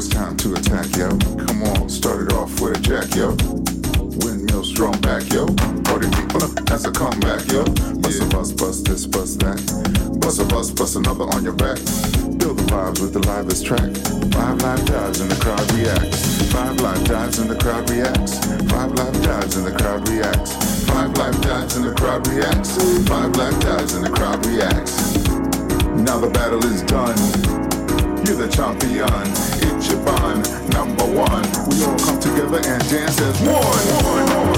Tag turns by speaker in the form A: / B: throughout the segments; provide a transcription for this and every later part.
A: it's time to attack, yo. Come on, start it off with a jack, yo. Windmill strong back, yo. Party people, that's a comeback, yo. Bust yeah. a bus, bust this, bust that. Bust a bus, bust another on your back. Build the vibes with the livest track. Five live dives and the crowd reacts. Five live dives and the crowd reacts. Five live dives and the crowd reacts. Five live dives and the crowd reacts. Five live dives and the crowd reacts. Now the battle is done. You're the champion, Ichiban, number one. We all come together and dance as one.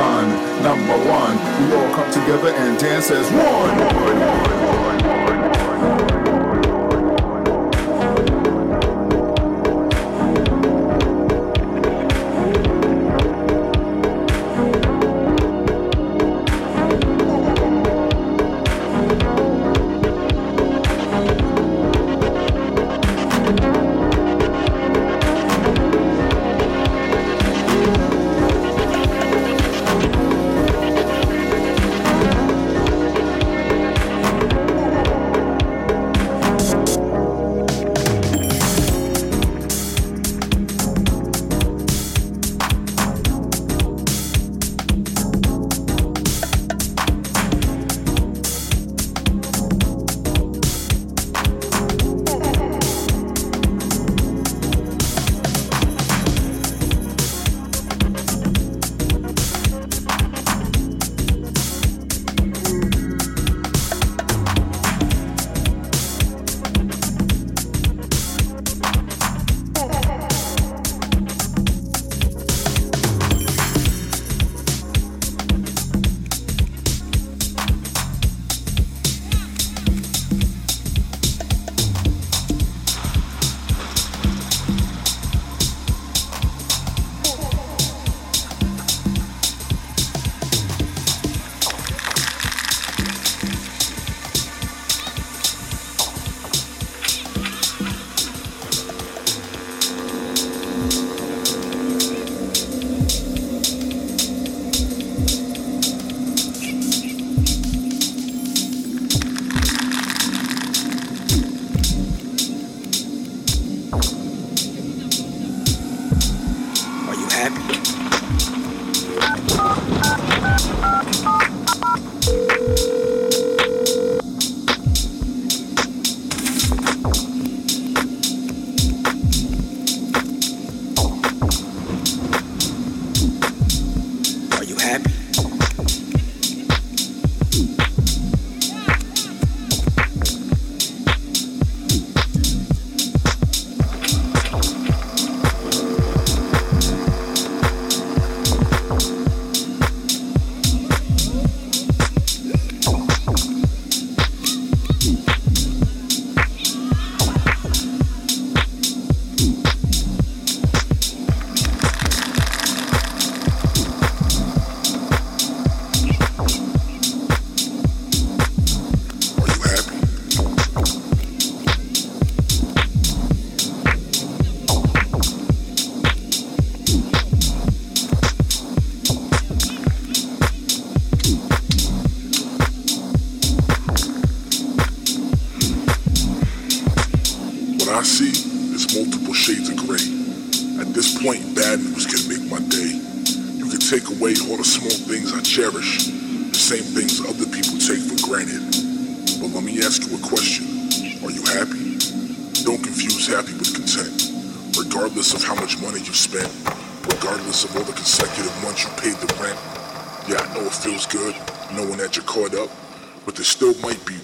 B: Bond, number one. We all come together and dance as one.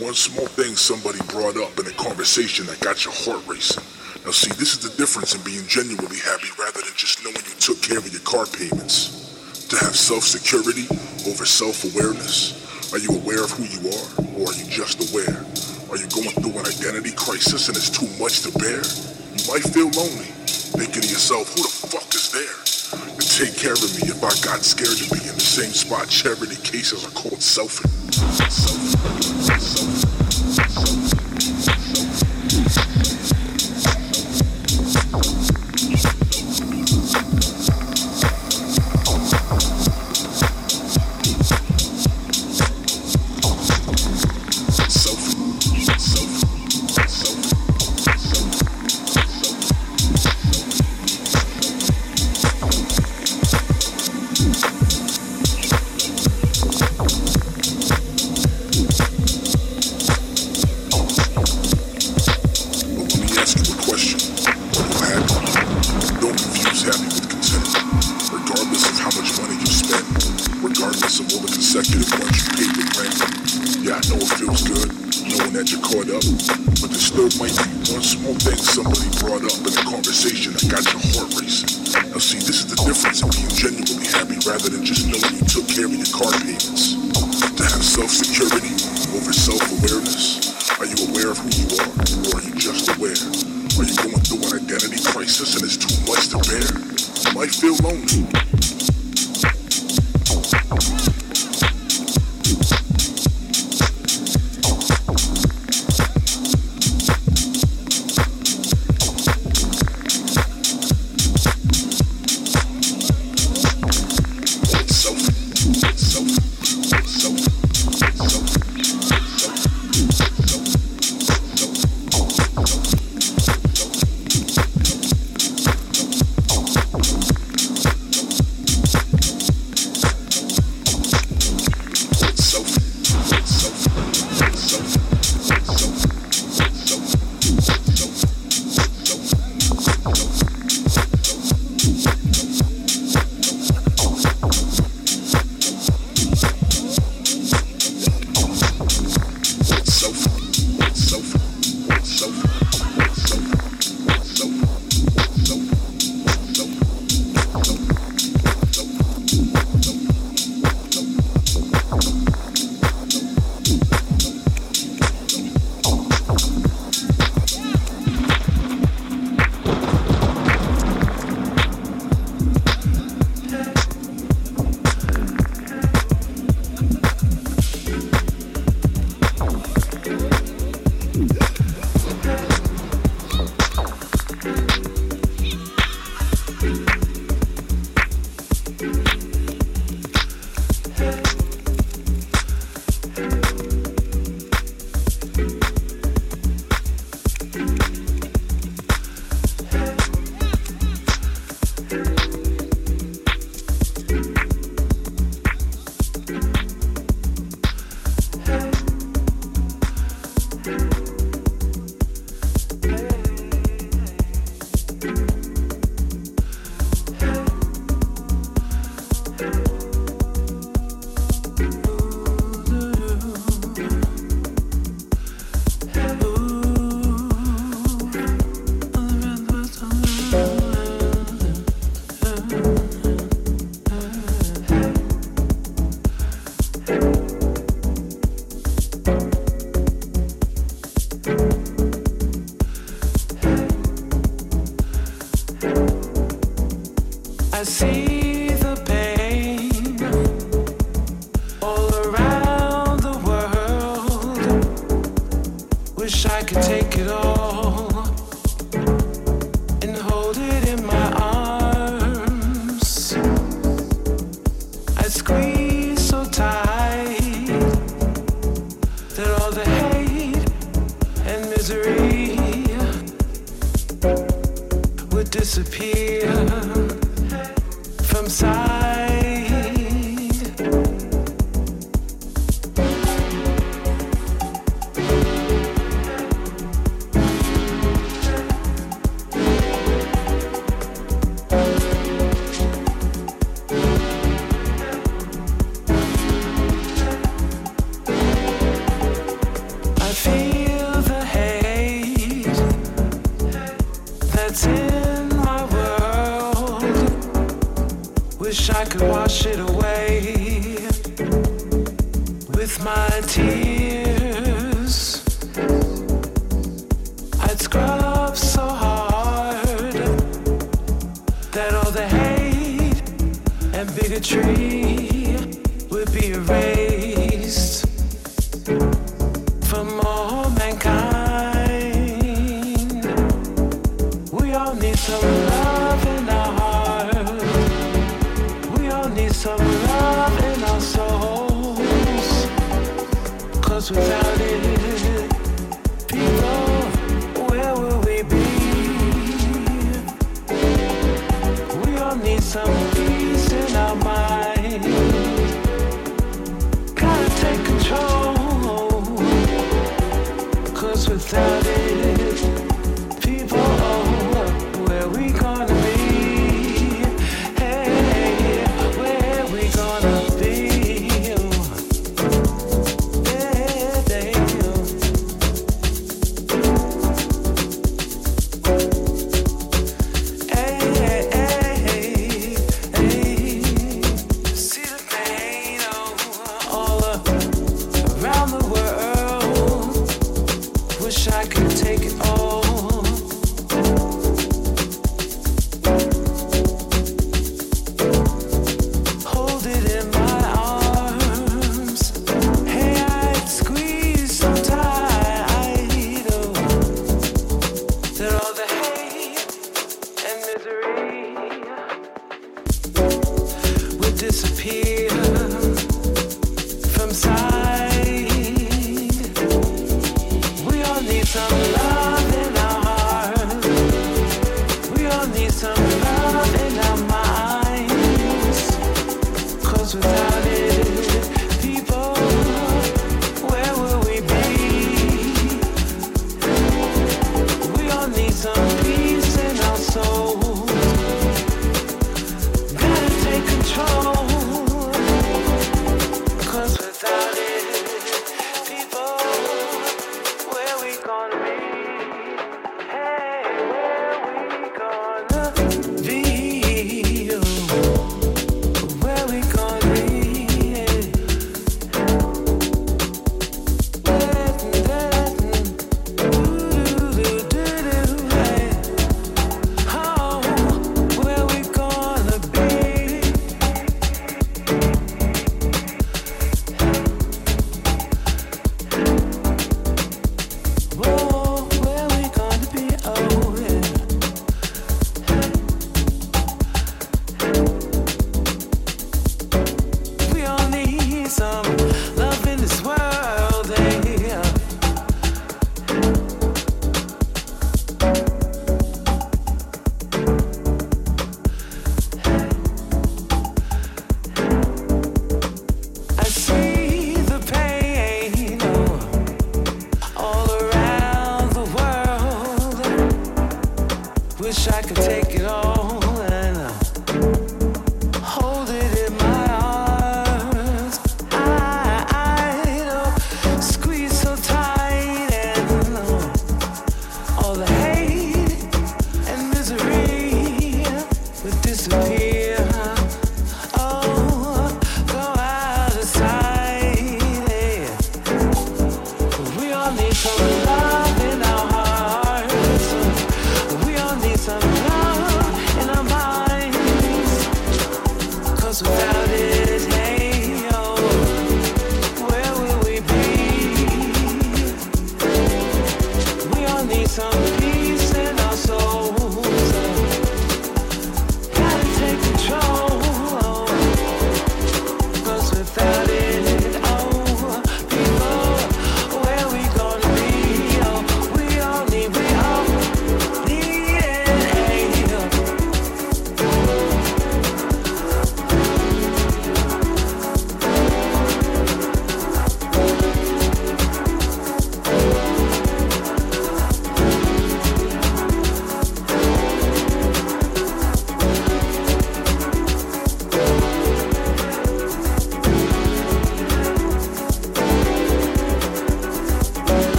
B: One small thing somebody brought up in a conversation that got your heart racing. Now, see, this is the difference in being genuinely happy rather than just knowing you took care of your car payments. To have self security over self awareness. Are you aware of who you are, or are you just aware? Are you going through an identity crisis and it's too much to bear? You might feel lonely, thinking to yourself, who the fuck is there? Take care of me if I got scared to be in the same spot. Charity cases are called selfing.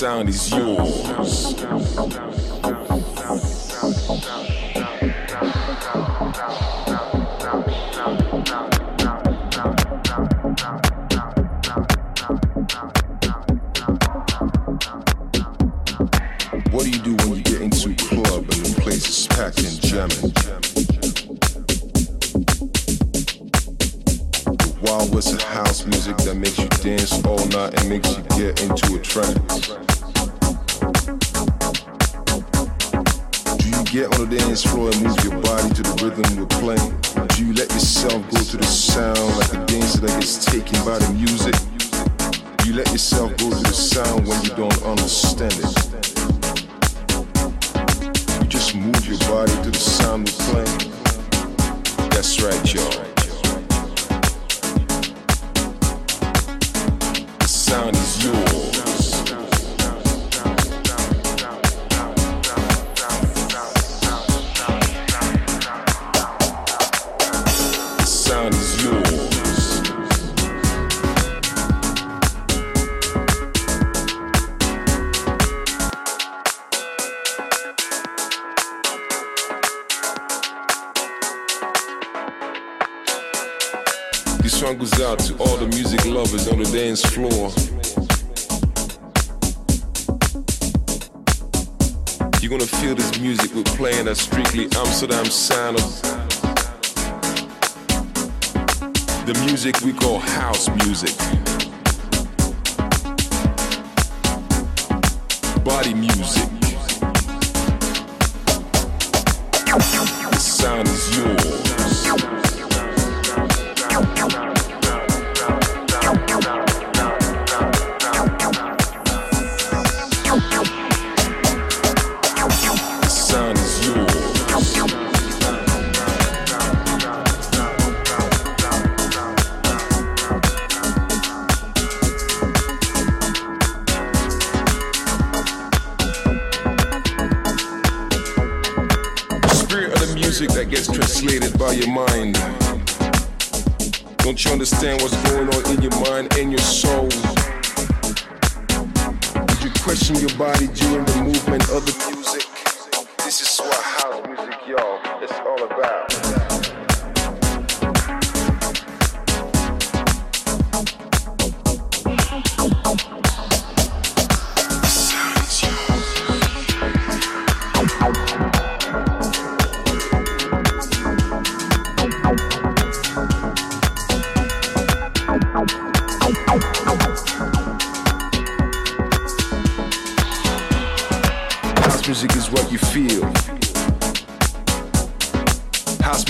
C: sound is yours.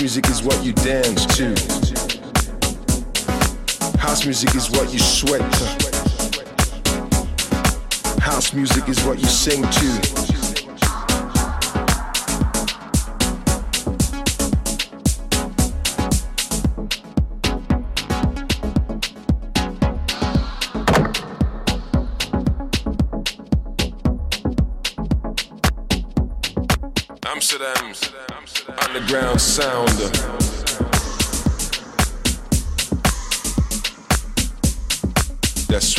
C: music is what you dance to. House music is what you sweat to. House music is what you sing to.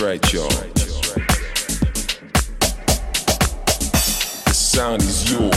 C: right, y'all. The sound is yours.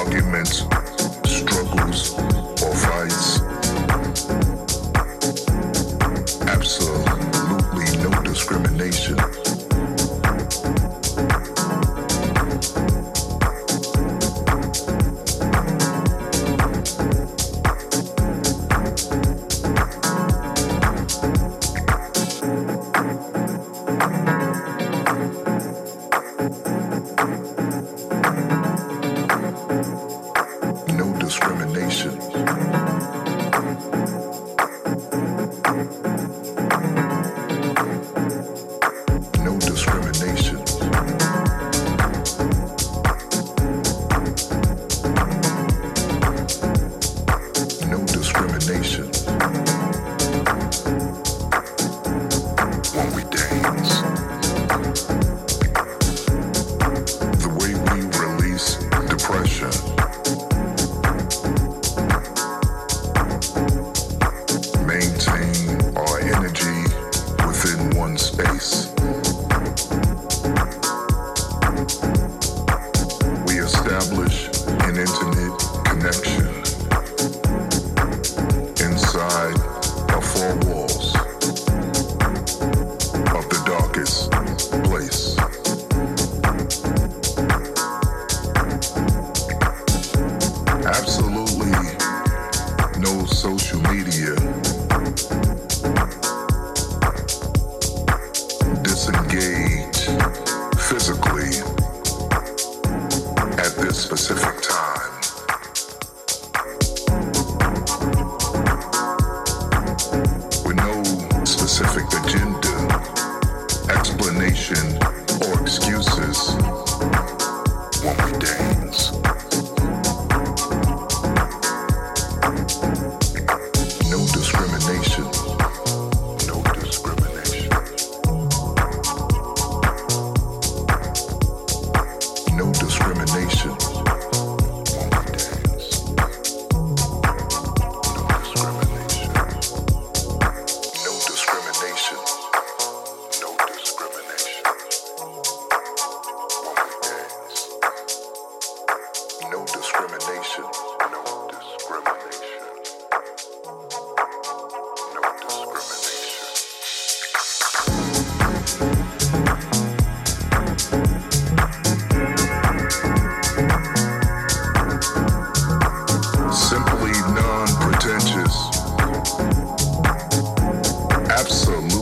C: arguments.
A: One